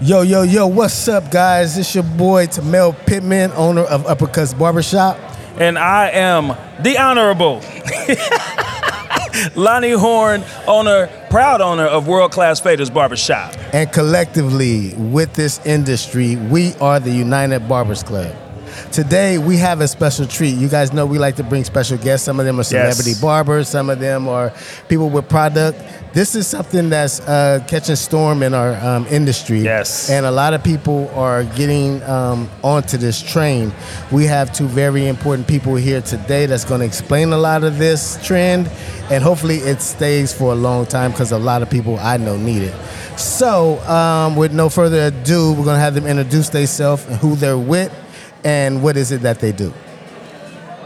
Yo, yo, yo, what's up, guys? It's your boy Timmel Pittman, owner of Uppercuts Barbershop. And I am the Honorable Lonnie Horne, owner, proud owner of World Class Faders Barbershop. And collectively, with this industry, we are the United Barbers Club. Today we have a special treat. You guys know we like to bring special guests. Some of them are celebrity Yes. barbers. Some of them are people with product. This is something that's uh, catching storm in our um, industry. Yes. And a lot of people are getting um, onto this train. We have two very important people here today that's going to explain a lot of this trend, and hopefully it stays for a long time because a lot of people I know need it. So, um, with no further ado, we're going to have them introduce themselves and who they're with, and what is it that they do.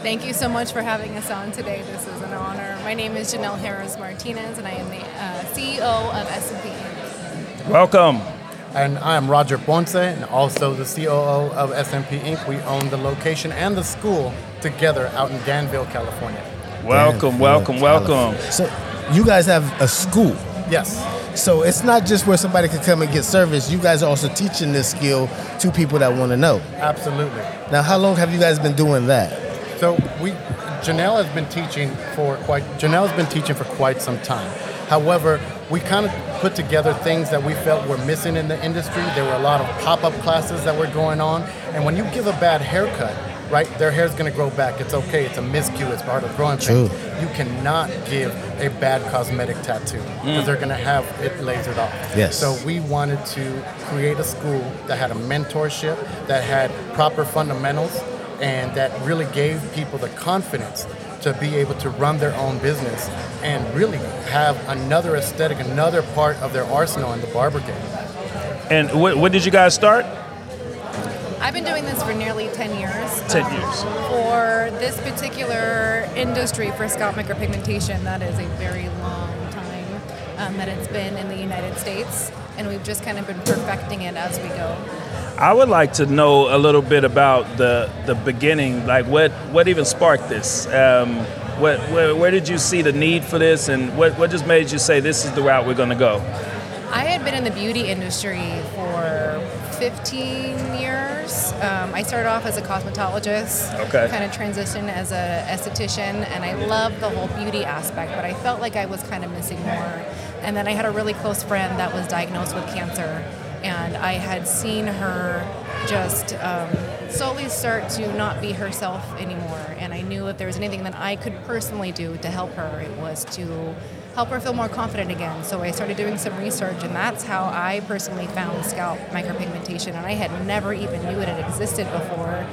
Thank you so much for having us on today. This is an honor. My name is Jennelle Harris Martinez, and I am the uh, CEO of SMP Ink. Welcome. And I am Rodger Ponce, and also the COO of SMP Ink. We own the location and the school together out in Danville, California. Welcome, Danville, welcome, welcome. So, you guys have a school. Yes. So it's not just where somebody can come and get service. You guys are also teaching this skill to people that want to know. Absolutely. Now, how long have you guys been doing that? So we, Jennelle has been teaching for quite. Jennelle's been teaching for quite some time. However, we kind of put together things that we felt were missing in the industry. There were a lot of pop-up classes that were going on, and when you give a bad haircut, right, their hair's going to grow back. It's okay. It's a miscue. It's part of growing True. pains. You cannot give a bad cosmetic tattoo because they're going to have it lasered off. Yes. So we wanted to create a school that had a mentorship, that had proper fundamentals, and that really gave people the confidence to be able to run their own business and really have another aesthetic, another part of their arsenal in the barber game. And when, when did you guys start? I've been doing this for nearly 10 years. 10 Um, years. For this particular industry for scalp micropigmentation, that is a very long time um, that it's been in the United States, and we've just kind of been perfecting it as we go. I would like to know a little bit about the the beginning, like what what even sparked this. Um, what where, where did you see the need for this, and what what just made you say this is the route we're going to go? I had been in the beauty industry for 15 years. Um, I started off as a cosmetologist, Okay. kind of transitioned as a esthetician, and I loved the whole beauty aspect, but I felt like I was kind of missing more. And then I had a really close friend that was diagnosed with cancer, and I had seen her just um, slowly start to not be herself anymore. And I knew if there was anything that I could personally do to help her, it was to help her feel more confident again. So I started doing some research, and that's how I personally found scalp micropigmentation. And I had never even knew it had existed before,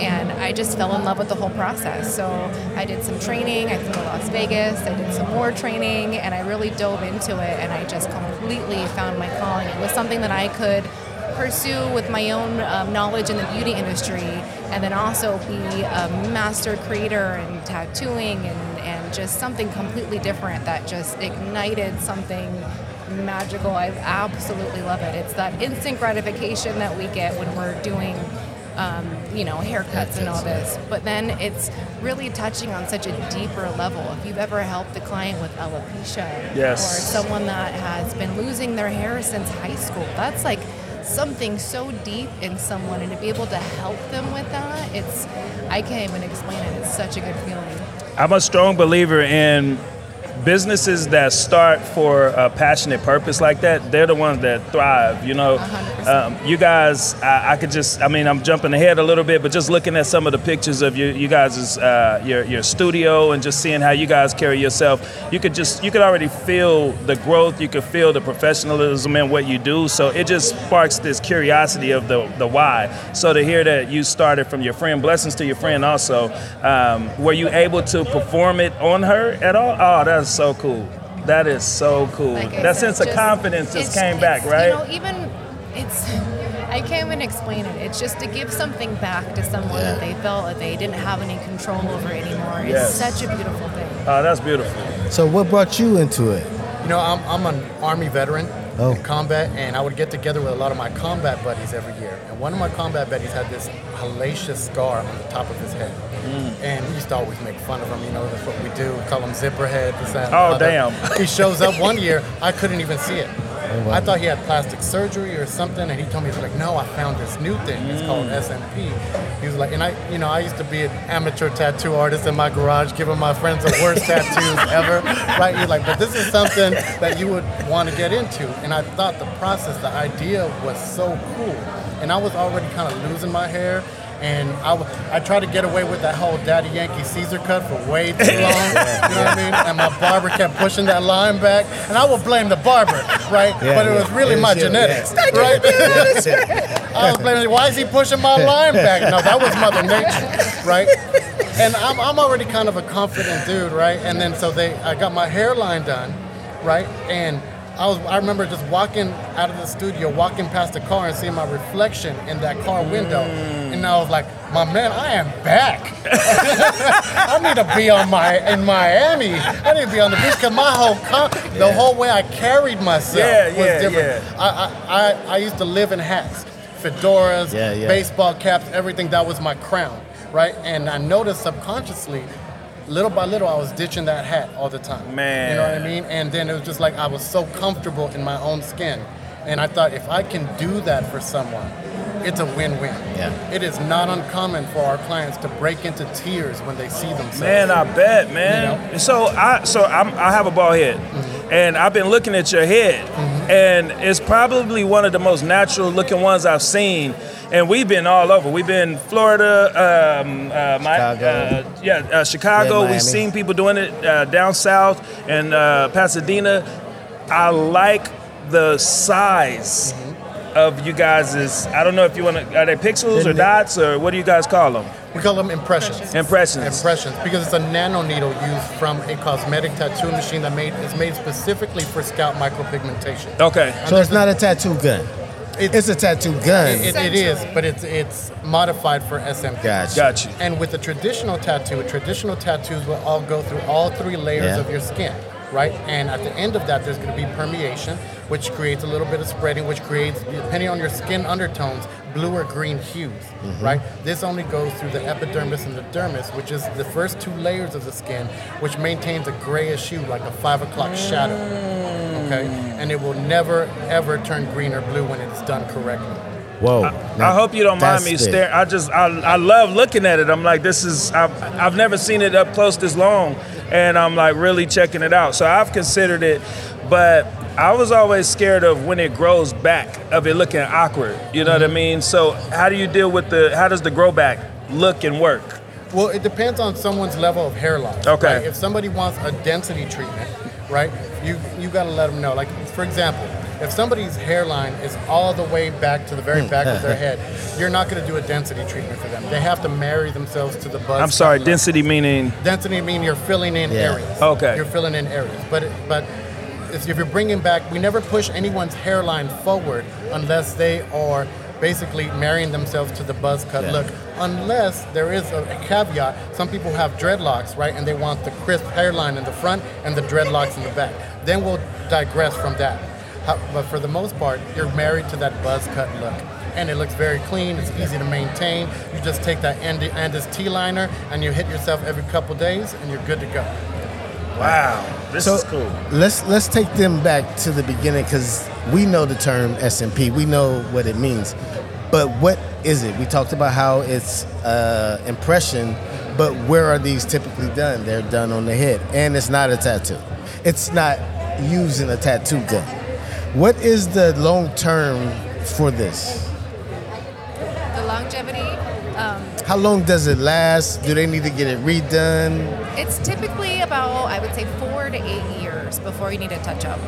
and I just fell in love with the whole process. So I did some training. I flew to Las Vegas. I did some more training, and I really dove into it. And I just completely found my calling. It was something that I could pursue with my own um, knowledge in the beauty industry and then also be a master creator in tattooing and, and just something completely different that just ignited something magical. I absolutely love it. It's that instant gratification that we get when we're doing um, you know, haircuts and all this. But then it's really touching on such a deeper level. If you've ever helped a client with alopecia Yes. or someone that has been losing their hair since high school, that's like something so deep in someone and to be able to help them with that, it's I can't even explain it. It's such a good feeling. I'm a strong believer in businesses that start for a passionate purpose like that. They're the ones that thrive. You know, um, you guys. I, I could just. I mean, I'm jumping ahead a little bit, but just looking at some of the pictures of you, you guys' uh, your your studio and just seeing how you guys carry yourself, you could just you could already feel the growth. You could feel the professionalism in what you do. So it just sparks this curiosity of the the why. So to hear that you started from your friend, blessings to your friend also. Um, were you able to perform it on her at all? Oh, that's so cool. That is so cool. Like I that said, sense of just- confidence just came back, right? You know, even it's. I can't even explain it. It's just to give something back to someone that they felt that they didn't have any control over anymore. It's Yes. such a beautiful thing. oh, that's beautiful. So, what brought you into it? You know, I'm, I'm an Army veteran Oh. in combat, and I would get together with a lot of my combat buddies every year. And one of my combat buddies had this hellacious scar on the top of his head. Mm. And we used to always make fun of him, you know, that's what we do. We call him Zipperhead. This, that, Oh, damn. He shows up one year, I couldn't even see it. Wow. I thought he had plastic surgery or something, and he told me he's like, no, I found this new thing. It's called mm. SMP. He was like, and I, you know, I used to be an amateur tattoo artist in my garage, giving my friends the worst tattoos ever. Right? He's like, but this is something that you would want to get into. And I thought the process, the idea was so cool. And I was already kind of losing my hair. And I, I tried to get away with that whole Daddy Yankee Caesar cut for way too long. You know what I mean? And my barber kept pushing that line back. And I would blame the barber, right? Yeah, but it was really It my was genetics, right? I was blaming, why is he pushing my line back? No, that was Mother Nature, right? And I'm, I'm already kind of a confident dude, right? And then so they, I got my hairline done, right? And I was, I remember just walking out of the studio, walking past the car and seeing my reflection in that car window. Mm. And I was like, my man, I am back. I need to be on my in Miami. I need to be on the beach because my whole con- the whole way I carried myself Yeah, was yeah, different. yeah. I, I, I, I used to live in hats, fedoras, Yeah, yeah. baseball caps, everything. That was my crown, right? And I noticed subconsciously, little by little, I was ditching that hat all the time. Man. you know what I mean? And then it was just like I was so comfortable in my own skin, and I thought if I can do that for someone. It's a win-win. Yeah. It is not uncommon for our clients to break into tears when they see themselves. Man, I bet, man. So I so I'm, I have a bald head, mm-hmm. and I've been looking at your head, mm-hmm. and it's probably one of the most natural looking ones I've seen. And we've been all over. We've been Florida, um, uh, my, Chicago. uh, yeah, uh, Chicago. Yeah, We've seen people doing it uh, down south and uh, Pasadena. I like the size of you guys' Is I don't know if you want to. Are they pixels or Didn't it- dots or what do you guys call them? We call them impressions. Impressions. Impressions, because it's a nano needle used from a cosmetic tattoo machine that made is made specifically for scalp micropigmentation. Okay. So it's not a tattoo gun. It's a tattoo gun. It, it is, but it's it's modified for SMP. Gotcha. Got you. And with a traditional tattoo, traditional tattoos will all go through all three layers Yeah. of your skin, right? And at the end of that, there's going to be permeation, which creates a little bit of spreading, which creates, depending on your skin undertones, blue or green hues, Mm-hmm. right? This only goes through the epidermis and the dermis, which is the first two layers of the skin, which maintains a grayish hue, like a five o'clock shadow. Okay, mm. and it will never ever turn green or blue when it's done correctly. Whoa. I hope you don't mind me That's staring. I just I, I love looking at it. I'm like, this is I've, I've never seen it up close this long, and I'm like really checking it out. So I've considered it, but I was always scared of when it grows back of it looking awkward. You know what I mean? So how do you deal with the how does the grow back look and work? Well, it depends on someone's level of hair loss. Okay. right? If somebody wants a density treatment, right, you you got to let them know. Like for example, if somebody's hairline is all the way back to the very back of their hmm. head, you're not going to do a density treatment for them. They have to marry themselves to the buzz. I'm sorry, density meaning Density mean you're filling in Yeah. areas. Okay. You're filling in areas, but it, but if if you're bringing back, we never push anyone's hairline forward unless they are basically marrying themselves to the buzz cut Yeah. look. Unless there is a, a caveat, some people have dreadlocks, right, and they want the crisp hairline in the front and the dreadlocks in the back. Then we'll digress from that. How, but for the most part, you're married to that buzz cut look. And it looks very clean. It's easy to maintain. You just take that Andy, Andis T-liner and you hit yourself every couple days, and you're good to go. wow, this So is cool. let's let's take them back to the beginning because we know the term SMP. We know what it means, but what is it? We talked about how it's uh, impression, but where are these typically done? They're done on the head, and it's not a tattoo. It's not using a tattoo gun. What is the long term for this? The longevity, um, How long does it last? Do they need to get it redone? it's typically about, I would say, four to eight years before you need a touch up.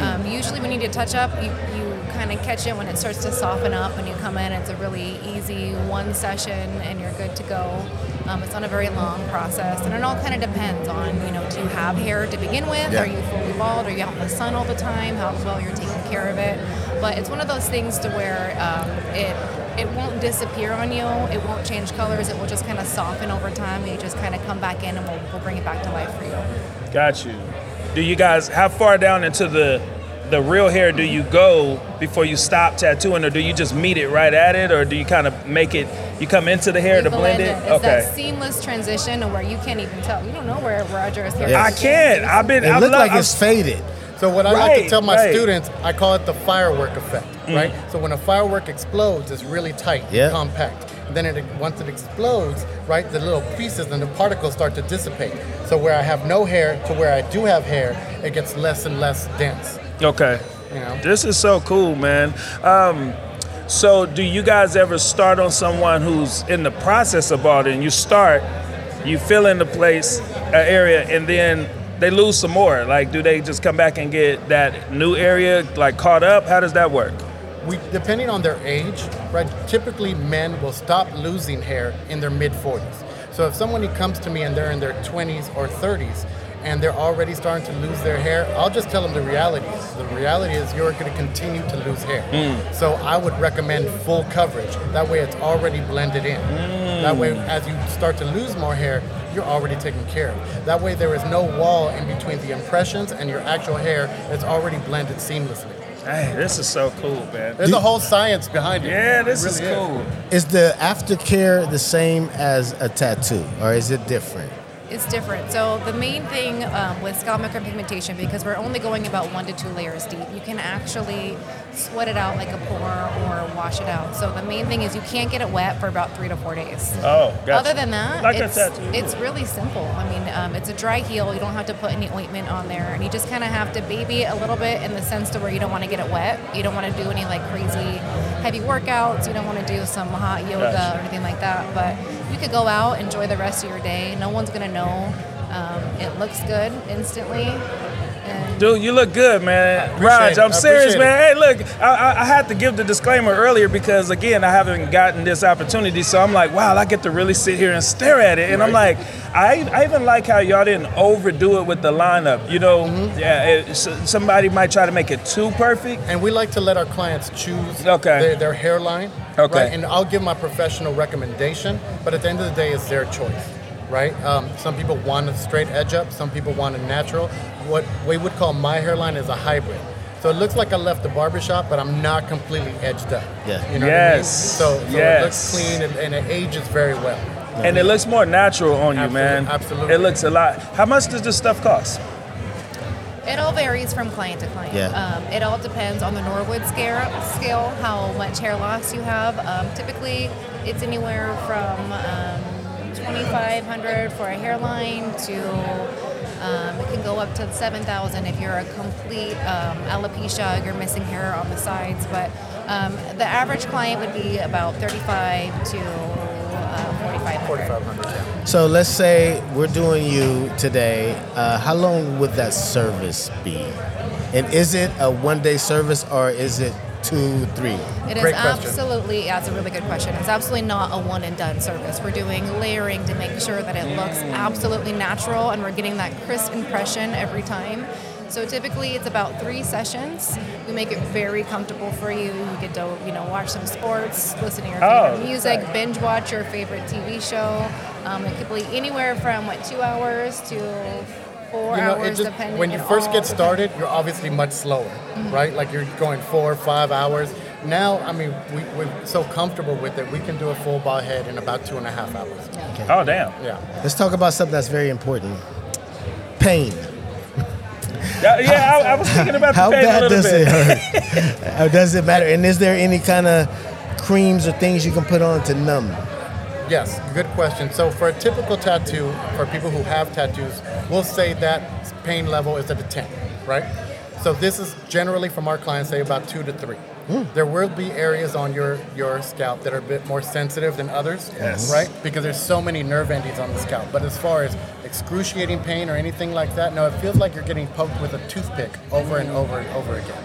Um, usually, when you need a touch up, you, you kind of catch it when it starts to soften up. When you come in, it's a really easy one session and you're good to go. Um, it's not a very long process, and it all kind of depends on, you know, do you have hair to begin with? Yeah. Are you fully bald? Are you out in the sun all the time? How well you're taking care of it? But it's one of those things to where um, it it won't disappear on you. It won't change colors. It will just kind of soften over time. And you just kind of come back in, and we'll, we'll bring it back to life for you. Got you. Do you guys how far down into the the real hair do you go before you stop tattooing, or do you just meet it right at it, or do you kind of make it? You come into the hair We to blend it. It's that seamless transition to where you can't even tell. You don't know where Rodger's hair. Yeah. I can't. I've been. It I've looked lo- like I've- it's faded. So what I like to tell my right. students, I call it the firework effect, Mm. right? So when a firework explodes, it's really tight, Yeah. compact. And then it, once it explodes, right, the little pieces and the particles start to dissipate. So where I have no hair to where I do have hair, it gets less and less dense. Okay. You know? This is so cool, man. Um, so, do you guys ever start on someone who's in the process of balding? You start, you fill in the place, uh, area, and then they lose some more. Like, do they just come back and get that new area like caught up? How does that work? we depending on their age, right? Typically, men will stop losing hair in their mid 40s. So if someone comes to me and they're in their 20s or 30s and they're already starting to lose their hair, I'll just tell them the reality. The reality is you're going to continue to lose hair. Mm. So I would recommend full coverage. That way, it's already blended in. Mm. That way, as you start to lose more hair, you're already taken care of. That way, there is no wall in between the impressions and your actual hair. It's already blended seamlessly. Hey, this is so cool, man. There's a whole science behind it. Yeah, this It is really cool. Is the aftercare the same as a tattoo, or is it different? It's different. So the main thing um, with scalp micropigmentation, because we're only going about one to two layers deep, you can actually sweat it out like a pore or wash it out. So the main thing is you can't get it wet for about three to four days. Oh, gotcha. Other than that, Like it's, it's really simple. I mean, um, it's a dry heal. You don't have to put any ointment on there, and you just kind of have to baby it a little bit in the sense to where you don't want to get it wet. You don't want to do any like crazy heavy workouts. You don't want to do some hot yoga Gotcha. or anything like that. But you could go out, enjoy the rest of your day. No one's gonna know. Um, it looks good instantly. Dude, you look good, man. Raj. I'm serious, man. Hey, look, I, I, I had to give the disclaimer earlier because, again, I haven't gotten this opportunity. So I'm like, wow, I get to really sit here and stare at it. And I'm like, I, I even like how y'all didn't overdo it with the lineup. You know, Mm-hmm. yeah, it, somebody might try to make it too perfect. And we like to let our clients choose Okay. their, their hairline. Okay. Right? And I'll give my professional recommendation, but at the end of the day, it's their choice. Right? Um, some people want a straight edge up, some people want a natural. What we would call my hairline is a hybrid. So it looks like I left the barbershop, but I'm not completely edged up. Yeah. You know Yes. what I mean? So, so it looks clean and, and it ages very well. And it looks more natural on you, man. Absolutely. It looks a lot. How much does this stuff cost? It all varies from client to client. Yeah. Um, it all depends on the Norwood scale, scale how much hair loss you have. Um, typically, it's anywhere from um, 2,500 for a hairline to um, it can go up to 7,000 if you're a complete um, alopecia, you're missing hair on the sides. But um, the average client would be about 35 to uh, 4,500. 4,500. yeah. So let's say we're doing you today. Uh, how long would that service be? And is it a one-day service or is it two, three? It is Great absolutely, yeah, it's a really good question. It's absolutely not a one and done service. We're doing layering to make sure that it looks absolutely natural and we're getting that crisp impression every time. So typically it's about three sessions. We make it very comfortable for you. You get to, you know, watch some sports, listen to your Oh, favorite music, right. binge watch your favorite TV show. Um, it could be anywhere from what two hours to four you know, hours, just depending. when you it first all get started, you're obviously much slower, mm-hmm. right? Like you're going four or five hours. Now, I mean, we, we're so comfortable with it. We can do a full bald head in about two and a half hours. Oh, damn. Yeah. Let's talk about something that's very important. Pain. Yeah, yeah I, I was thinking about the How pain a bad little does bit. it hurt? How does it matter? And is there any kind of creams or things you can put on to numb? Yes, good question. So for a typical tattoo, for people who have tattoos, we'll say that pain level is at a 10, right? So this is generally from our clients, say about two to three. Hmm. There will be areas on your, your scalp that are a bit more sensitive than others, Yes. right? Because there's so many nerve endings on the scalp. But as far as excruciating pain or anything like that, no, it feels like you're getting poked with a toothpick over and over and over again.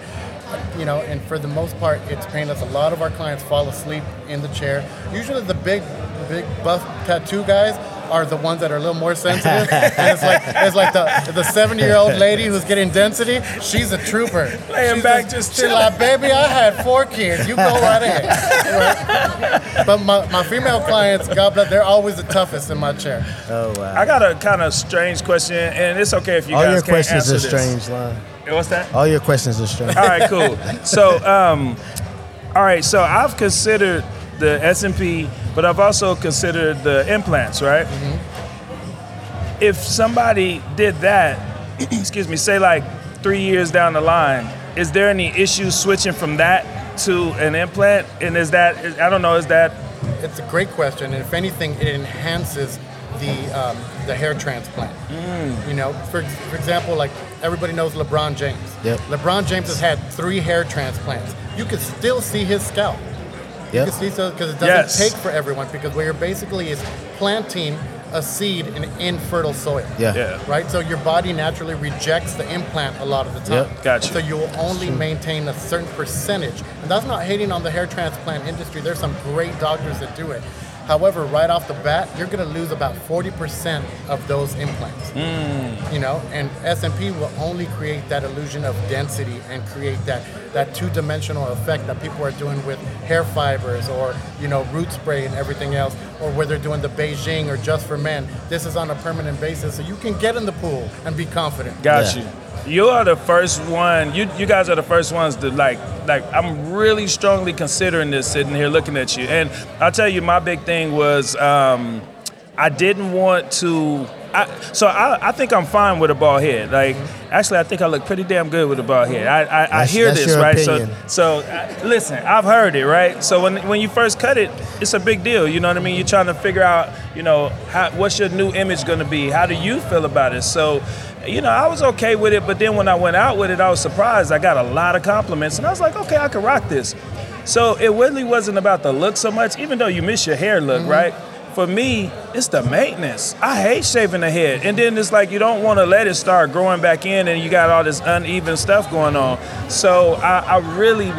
You know, and for the most part, it's painless. A lot of our clients fall asleep in the chair. Usually, the big, big buff tattoo guys are the ones that are a little more sensitive. and it's like it's like the the 70 year old lady who's getting density. She's a trooper. Laying She's back, just, just she's like, baby, I had four kids. You go right ahead. Right? But my, my female clients, God bless, they're always the toughest in my chair. Oh wow! I got a kind of strange question, and it's okay if you All guys your can't questions answer are this. strange, line. What's that? All your questions are strange. All right, cool. So, um, all right, so I've considered the S and P, but I've also considered the implants, right? If somebody did that, excuse me, say like three years down the line, is there any issues switching from that to an implant? And is that is, I don't know, is that It's a great question, and if anything, it enhances the um, the hair transplant. Mm. You know, for for example, like everybody knows LeBron James. Yep. LeBron James has had three hair transplants. You can still see his scalp. You Yep. can see so because it doesn't Yes. take for everyone because what you're basically is planting a seed in infertile soil. Yeah. Yeah. Right? So your body naturally rejects the implant a lot of the time. Yep. Gotcha. So you will only maintain a certain percentage. And that's not hating on the hair transplant industry. There's some great doctors that do it. However, right off the bat, you're going to lose about 40% of those implants. Mm. You know, and SMP will only create that illusion of density and create that that two-dimensional effect that people are doing with hair fibers or you know root spray and everything else, or where they're doing the Beijing or just for men. This is on a permanent basis, so you can get in the pool and be confident. Got Yeah. you. You are the first one. You you guys are the first ones to like like. I'm really strongly considering this sitting here looking at you. And I'll tell you, my big thing was um, I didn't want to. I, so I, I think I'm fine with a bald head. Like actually, I think I look pretty damn good with a bald head. I I, I hear this right. opinion. So so uh, listen, I've heard it right. So when when you first cut it, it's a big deal. You know what I mean? You're trying to figure out, you know, how, what's your new image going to be? How do you feel about it? So, you know, I was okay with it, but then when I went out with it, I was surprised. I got a lot of compliments, and I was like, okay, I can rock this. So it really wasn't about the look so much, even though you miss your hair look, right? For me, it's the maintenance. I hate shaving the head. And then it's like you don't want to let it start growing back in and you got all this uneven stuff going on. So I, I really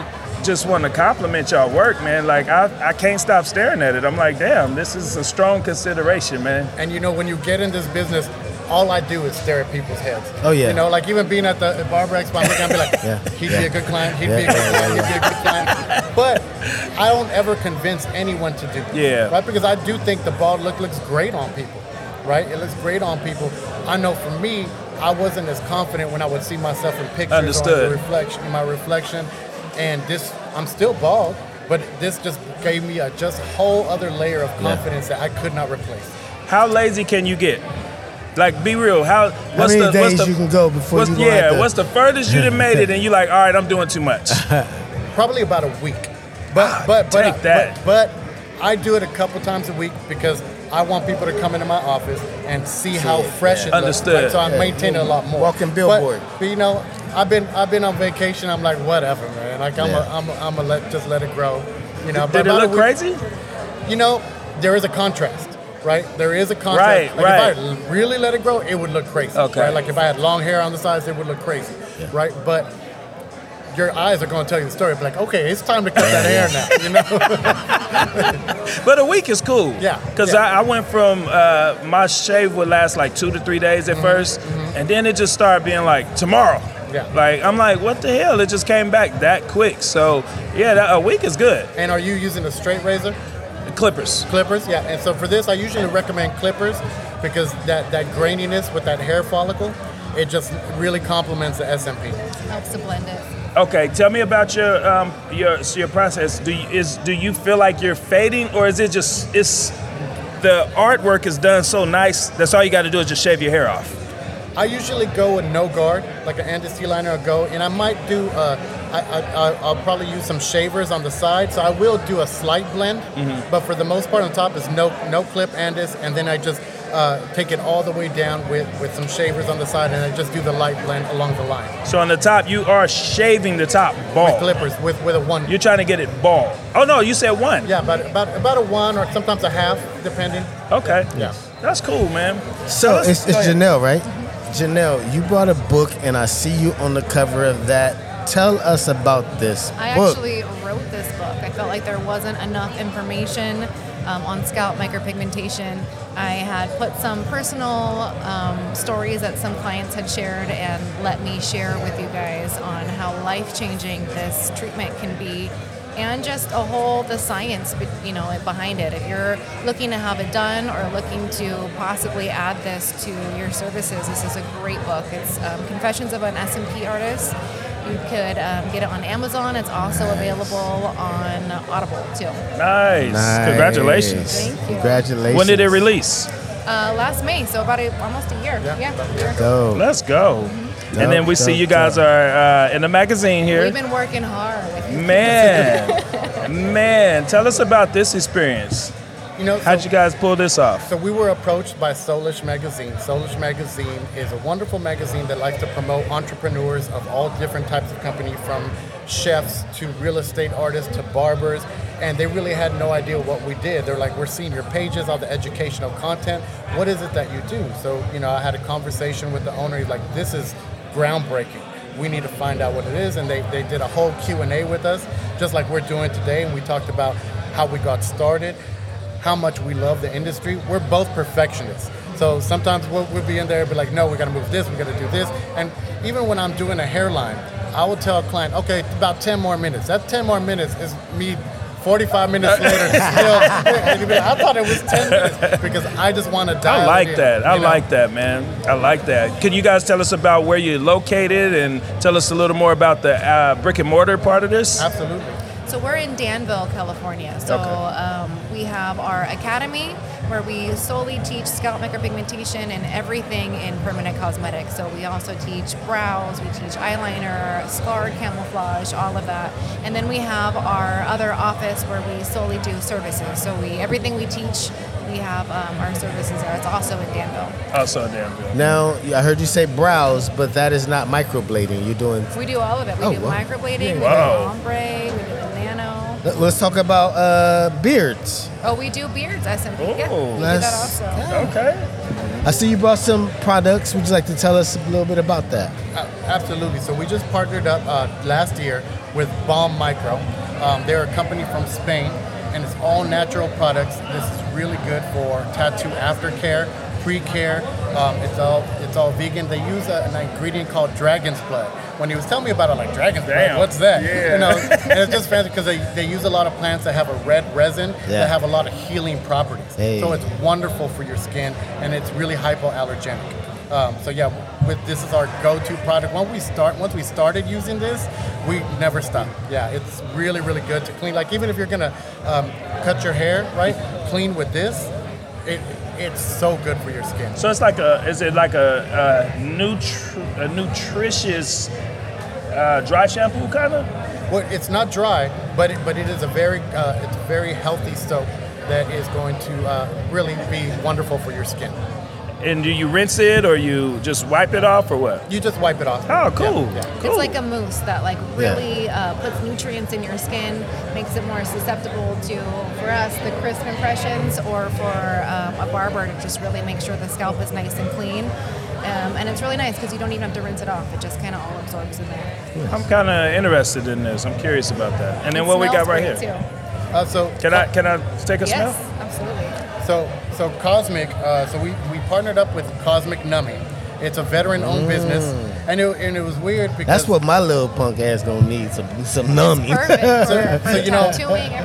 just want to compliment y'all work, man. Like I, I can't stop staring at it. I'm like, damn, this is a strong consideration, man. And you know, when you get in this business, all I do is stare at people's heads. Oh, yeah. You know, like even being at the barber expo, I'm looking, I'll be like, Yeah, he'd yeah. be a good client, he'd Yeah, be a good client, he'd be a good client. But I don't ever convince anyone to do this. Yeah. Right? Because I do think the bald look looks great on people. Right? It looks great on people. I know for me, I wasn't as confident when I would see myself in pictures or in the reflection, in my reflection. And this, I'm still bald, but this just gave me a just whole other layer of confidence that I could not replace. How lazy can you get? Like, be real. How? What's many the, days what's the, you can go before what's, you gonna Yeah. have to- What's the furthest you done made it, and you're like, all right, I'm doing too much. Probably about a week. But but but, take that. but but I do it a couple times a week because I want people to come into my office and see how fresh it Understood. looks. Right? So I Yeah. maintain it a lot more. Walking But- billboard. But, you know, I've been I've been on vacation. I'm like whatever, man. Like I'm Yeah. a, I'm a, I'm a let just let it grow. You know. but Did it about a look week- crazy? You know, there is a contrast. Right, there is a contrast. Right, like right. If I really let it grow, it would look crazy. Okay. Right? Like if I had long hair on the sides, it would look crazy. Right, but your eyes are going to tell you the story. Be like, okay, it's time to cut that hair now. You know. But a week is cool. Yeah, Because yeah. I, I went from uh, my shave would last like two to three days at 1st and then it just started being like tomorrow. Mm-hmm, Yeah. Like I'm like, what the hell? It just came back that quick. So yeah, that, a week is good. And are you using a straight razor? Clippers. Clippers, yeah. And so for this, I usually recommend clippers because that, that graininess with that hair follicle, it just really complements the SMP. Helps to blend it. Okay, tell me about your um, your so your process. Do you, is do you feel like you're fading, or is it just it's the artwork is done so nice? That's all you got to do is just shave your hair off. I usually go with no guard, like an Andis liner or go, and I might do, uh, I, I, I- I'll probably use some shavers on the side, so I will do a slight blend, Mm-hmm. but for the most part on top is no no clip Andis, and then I just uh, take it all the way down with, with some shavers on the side, and I just do the light blend along the line. So on the top, you are shaving the top With clippers, with, with a one. You're trying to get it bald. Oh no, you said one. Yeah, about, about, about a one or sometimes a half, depending. Okay. Yeah. That's cool, man. So let's- it's, it's. Jennelle, right? Jennelle, you brought a book, and I see you on the cover of that. Tell us about this I book. actually wrote this book. I felt like there wasn't enough information um, on scalp micropigmentation. I had put some personal um, stories that some clients had shared and let me share with you guys on how life changing this treatment can be. And just a whole the science, you know, behind it. If you're looking to have it done or looking to possibly add this to your services, this is a great book. It's um, Confessions of an SMP Artist. You could um, get it on Amazon. It's also available on Audible too. Nice. Nice. Congratulations. Thank you. Congratulations. When did it release? Uh, last May, so about a, almost a year. Yeah, Yeah, about a year. Go. Let's go. and then we see you guys dope. are uh, in the magazine here. We've been working hard. Man, man, tell us about this experience. You know, How'd so- you guys pull this off? So we were approached by Soulish Magazine. Soulish Magazine is a wonderful magazine that likes to promote entrepreneurs of all different types of company, from chefs to real estate artists to barbers. And they really had no idea what we did. They're like, we're seeing your pages, all the educational content. What is it that you do? So, you know, I had a conversation with the owner. He's like, this is groundbreaking. We need to find out what it is. And they, they did a whole Q&A with us, just like we're doing today. And we talked about how we got started, how much we love the industry. We're both perfectionists. So sometimes we'll, we'll be in there and be like, no, we gotta move this, we gotta do this. And even when I'm doing a hairline, I will tell a client, okay, about 10 more minutes. That 10 more minutes is me 45 minutes later still. and you'll be like, I thought it was 10 minutes because I just wanna die. I like that. I know? like that, man. I like that. Can you guys tell us about where you're located and tell us a little more about the uh, brick and mortar part of this? Absolutely. So we're in Danville, California. So Okay. um, we have our academy where we solely teach scalp micropigmentation and everything in permanent cosmetics. So we also teach brows, we teach eyeliner, scar camouflage, all of that. And then we have our other office where we solely do services. So we everything we teach, we have um, our services there. It's also in Danville. Also in Danville. Now, I heard you say brows, but that is not microblading. You're doing. We do all of it. We Oh, do wow. microblading, we Wow. do ombre, we do the nano. Let- Let's talk about uh, beards. Oh, we do beards, SMP. yeah, Oh. we do Let's- that also. Okay. I see you brought some products. Would you like to tell us a little bit about that? Uh, absolutely. So we just partnered up uh, last year with Balm Micro. Um, they're a company from Spain, and it's all natural products. This is really good for tattoo aftercare, pre-care. Um, it's all it's all vegan. They use a, an ingredient called dragon's blood. When he was telling me about it, I'm like dragon's Damn. blood, what's that? Yeah. You know, and it's just fancy because they, they use a lot of plants that have a red resin Yeah. that have a lot of healing properties. Hey. So it's wonderful for your skin, and it's really hypoallergenic. Um, so yeah, with this is our go-to product. Once we start, once we started using this, we never stop. Yeah, it's really really good to clean. Like even if you're gonna um, cut your hair, right, clean with this, it it's so good for your skin. So it's like a, is it like a, a, nutri- a nutritious uh, dry shampoo kind of? Well, it's not dry, but it, but it is a very uh, it's a very healthy soap that is going to uh, really be wonderful for your skin. And do you rinse it or you just wipe it off or what? You just wipe it off. Oh, cool. Yeah, yeah. cool. It's like a mousse that like really uh, puts nutrients in your skin, makes it more susceptible to, for us, the crisp impressions, or for um, a barber to just really make sure the scalp is nice and clean. Um, and it's really nice because you don't even have to rinse it off; it just kind of all absorbs in there. I'm kind of interested in this. I'm curious about that. And then It what we got right here? Too. Uh, so Can I can I take a Yes, smell? Absolutely. So, so Cosmic, uh, so we, we partnered up with Cosmic Numbing. It's a veteran-owned business, and it, and it was weird because Mm. That's what my little punk ass gonna need some some numbing. Perfect for, for so you know,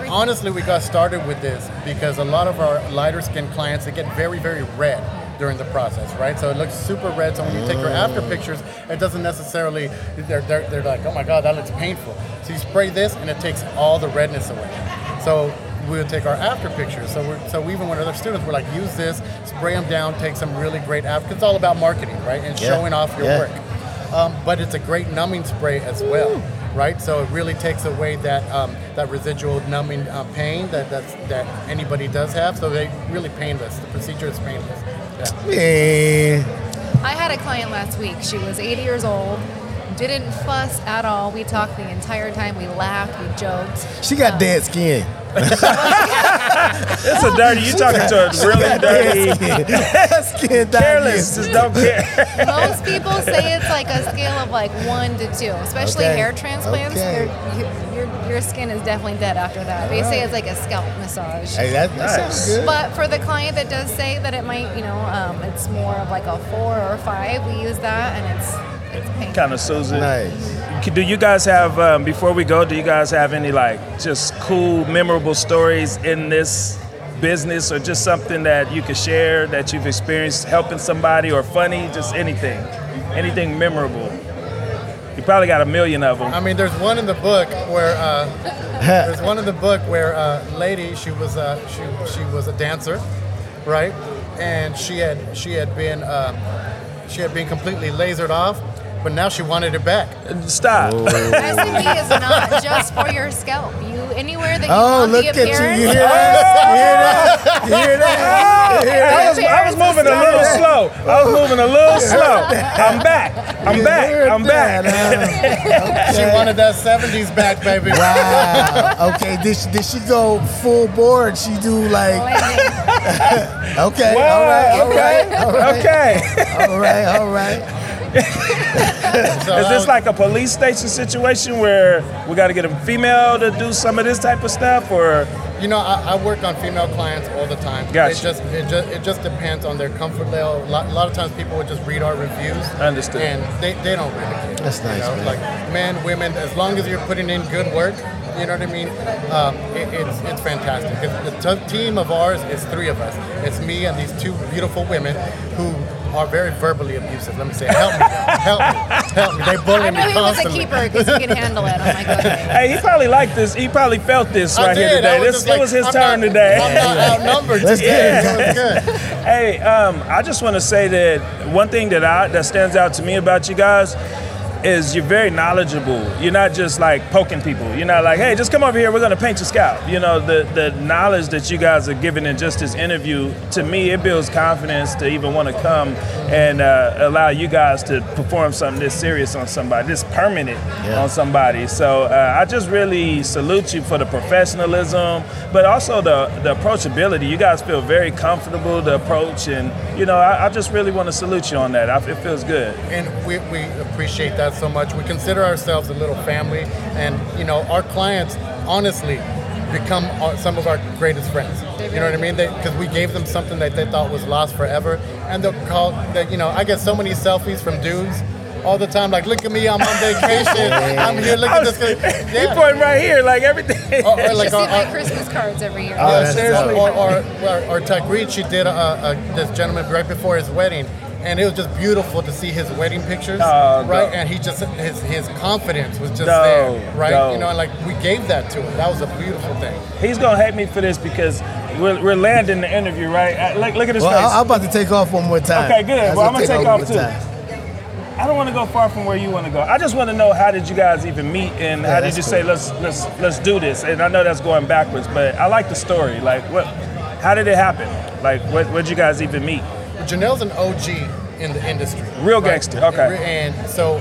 honestly, we got started with this because a lot of our lighter skinned clients they get very very red during the process, right? So it looks super red. So when you take your after pictures, it doesn't necessarily they're, they're, they're like, oh my god, that looks painful. So you spray this, and it takes all the redness away. So we would take our after pictures. So we're, so even with other students, we're like, use this, spray them down, take some really great after. It's all about marketing, right? And Yeah. showing off your Yeah. work. Um, but it's a great numbing spray as well, right? So it really takes away that um, that residual numbing uh, pain that that's, that anybody does have. So they really painless. The procedure is painless. Yeah. Man, I had a client last week. She was 80 years old, didn't fuss at all. We talked the entire time. We laughed, we joked. she got dead skin. It's a dirty. You talking to a really dirty, Dead skin. down careless. Just don't care. Most people say it's like a scale of like one to two, especially Okay. hair transplants. Okay. Your, your, your skin is definitely dead after that. They say it's like a scalp massage. Hey, that, that Nice. sounds good. But for the client that does say that it might, you know, um, it's more of like a four or five, we use that and it's it's painful. Kind of Susan. nice. Do you guys have um, before we go? Do you guys have any like just cool, memorable stories in this business, or just something that you could share that you've experienced helping somebody, or funny, just anything, anything memorable? You probably got a million of them. I mean, there's one in the book where uh, there's one in the book where a lady she was uh, she she was a dancer, right? And she had she had been uh, she had been completely lasered off, but now she wanted it back. Stop. SMP is not just for your scalp. You anywhere that you Oh, want look the at you. appearance. You hear that? You hear that? You hear that? Oh, you hear I was, I was moving a little slow. I was moving a little slow. I'm back. I'm You back. I'm that, back. She wanted that 70s back, baby. Wow. Okay. Did she, did she go full board? She do like oh, okay. All right. All right. All right. Okay. All right. All right. So Is this like a police station situation where we got to get a female to do some of this type of stuff, or You know, I, I work on female clients all the time. Gotcha. It just it just it just depends on their comfort level. A lot, a lot of times people would just read our reviews. I understood. And they, they don't really care. That's you nice, know? man. Like men, women, as long as you're putting in good work, you know what I mean. Um, it, it's it's fantastic. It's, the t- team of ours is three of us. It's me and these two beautiful women who are very verbally abusive. Let me say, help me, help me, help me. They bully I me knew he was a keeper because he can handle it. I'm like, okay. hey, he probably liked this. He probably felt this I right here did. I today. was This just it like, was his I'm turn not- today. I'm not outnumbered. Let's today, get it. good. Hey, um, I just want to say that one thing that I that stands out to me about you guys is you're very knowledgeable. You're not just like poking people. You're not like, hey, just come over here. We're gonna paint your scalp. You know, the the knowledge that you guys are giving in just this interview to me, it builds confidence to even want to come and uh, allow you guys to perform something this serious on somebody, this permanent Yeah. on somebody. So uh, I just really salute you for the professionalism, but also the the approachability. You guys feel very comfortable to approach, and you know, I, I just really want to salute you on that. I, it feels good. and we, we appreciate that so much. We consider ourselves a little family, and you know, our clients honestly become some of our greatest friends. You know what I mean? Because we gave them something that they thought was lost forever, and they'll call that. You know, I get so many selfies from dudes. All the time, like, look at me, I'm on vacation. I'm here, look at this. guy." He pointing right here, like everything. Or, or You like see our, my our, Christmas cards every year. Oh, Yeah, that's seriously. Or, or, or, or Tagreed, she did a, a, this gentleman right before his wedding, and it was just beautiful to see his wedding pictures, Oh, right? dope. And he just his his confidence was just Dope, there, right? dope. You know, and like we gave that to him. That was a beautiful thing. He's gonna hate me for this because we're, we're landing the interview, right? Uh, Look, look at his Well, face. I, I'm about to take off one more time. Okay, good. I was Well, I'm gonna take one off too. time. I don't want to go far from where you want to go. I just want to know how did you guys even meet, and Yeah, how did that's you say let's let's let's do this? And I know that's going backwards, but I like the story. Like, what? How did it happen? Like, what? Where'd you guys even meet? Jennelle's an OG in the industry. Real gangster, okay. And so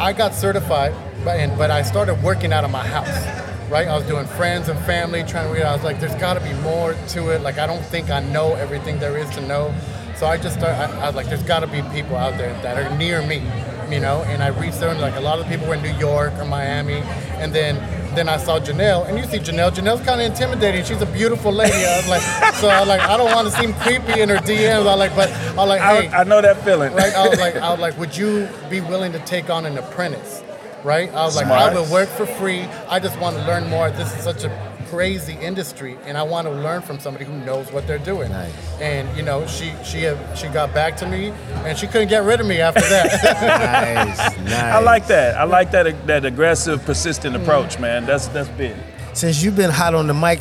I got certified, but and, but I started working out of my house. Right, I was doing friends and family, trying to read. I was like, "There's got to be more to it." Like, I don't think I know everything there is to know. So I just started. I, I was like, "There's got to be people out there that are near me," you know. And I reached out, and like a lot of the people were in New York or Miami, and then then I saw Jennelle, and you see Jennelle. Jennelle's kind of intimidating. She's a beautiful lady. I was like, so I was like, I don't want to seem creepy in her DMs. I was like, but I was like, hey, I, I know that feeling. right? I was like, I was like, would you be willing to take on an apprentice? Right? I was like, I will work for free. I just want to learn more. This is such a crazy industry, and I want to learn from somebody who knows what they're doing. Nice. And you know, she she she got back to me, and she couldn't get rid of me after that. Nice, nice. I like that. I like that that aggressive, persistent approach, man. That's that's big. Since you've been hot on the mic,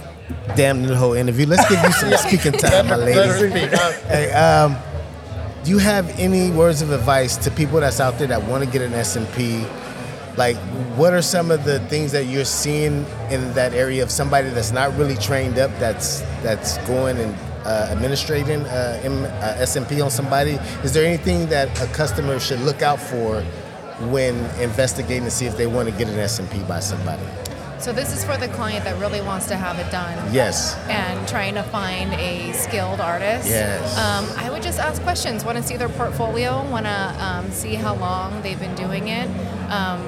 damn near the whole interview, let's give you some speaking time, my Let her lady. speak. Uh, Hey, um, do you have any words of advice to people that's out there that want to get an SMP? Like, what are some of the things that you're seeing in that area of somebody that's not really trained up, that's that's going and uh, administrating uh, M, uh, SMP on somebody? Is there anything that a customer should look out for when investigating to see if they want to get an SMP by somebody? So this is for the client that really wants to have it done. Yes. and trying to find a skilled artist. Yes. Um, I would just ask questions. Want to see their portfolio. Want to um, see how long they've been doing it. Um,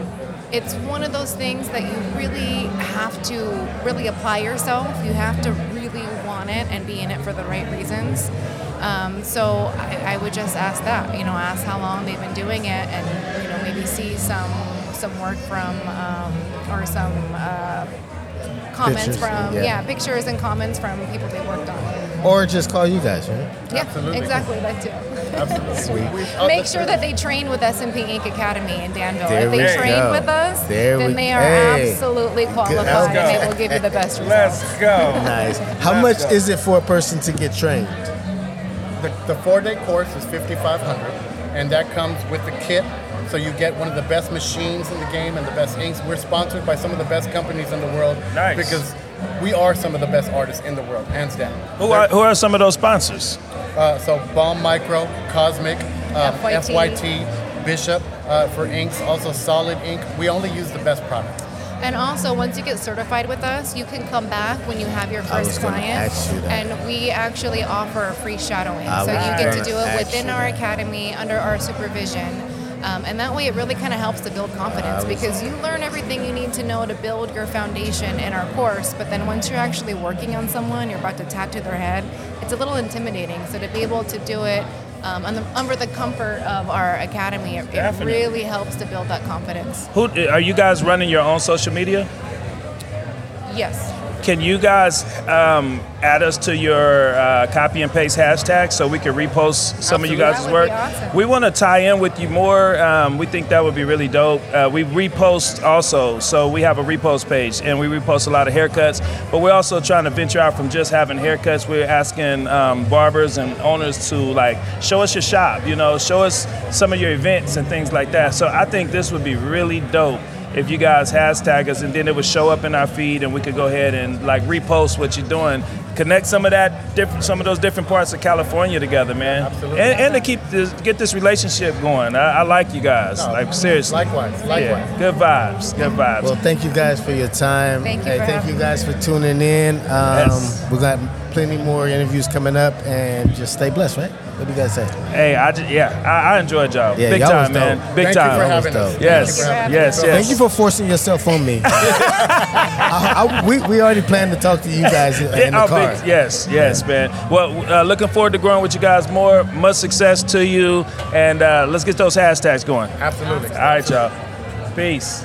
it's one of those things that you really have to really apply yourself. You have to really want it and be in it for the right reasons. Um, so I, I would just ask that. You know, ask how long they've been doing it, and you know maybe see some some work from um, or some. Uh, comments Pictures, from yeah. yeah. pictures and comments from people they worked on. Or just call you guys, right? Yeah, Absolutely. exactly that too. Sweet. I'll Make sure that they train with SMP Ink. Academy in Danville. There if they train go. with us, There then we- they are hey. absolutely qualified and go. they will give you the best results. Let's go. Nice. How Let's much go. is it for a person to get trained? The, the four day course is 5500 and that comes with the kit So you get one of the best machines in the game and the best inks. We're sponsored by some of the best companies in the world Nice. because we are some of the best artists in the world, hands down. Who are, who are some of those sponsors? Uh, so Bomb Micro, Cosmic, uh, FYT. FYT, Bishop uh, for inks, also Solid Ink. We only use the best products. And also, once you get certified with us, you can come back when you have your first client. you. And we actually offer free shadowing. I so you get to do it within our academy under our supervision. Um, and that way, it really kind of helps to build confidence because you learn everything you need to know to build your foundation in our course. But then once you're actually working on someone, you're about to tattoo their head, it's a little intimidating. So to be able to do it um, under, under the comfort of our academy, it, it really helps to build that confidence. Who are you guys running your own social media? Yes. Can you guys um, add us to your uh, copy and paste hashtag so we can repost some of you guys' work? awesome. We want to tie in with you more. Um, we think that would be really dope. Uh, we repost also, so we have a repost page and we repost a lot of haircuts. But we're also trying to venture out from just having haircuts. We're asking um, barbers and owners to like show us your shop. You know, show us some of your events and things like that. So I think this would be really dope if you guys hashtag us and then it would show up in our feed and we could go ahead and like repost what you're doing connect some of that different some of those different parts of california together man Absolutely. and, and to keep this get this relationship going i, I like you guys No, like seriously Likewise, likewise. yeah, good vibes good vibes Well, thank you guys for your time. Thank you Hey, for thank having you me. guys for tuning in. Um, Yes. We got plenty more interviews coming up, and just stay blessed, right? What do you guys say? hey i just, yeah I, I enjoyed y'all Yeah, big y'all time man dope. big Thank time you for having us. yes Thank you for having yes us. yes Thank you for forcing yourself on me. I, I, we, we already planned to talk to you guys in, in the car. big- yes, yes, man. Well, uh, looking forward to growing with you guys more. Much success to you, and uh, let's get those hashtags going. Absolutely. All right, y'all. Peace.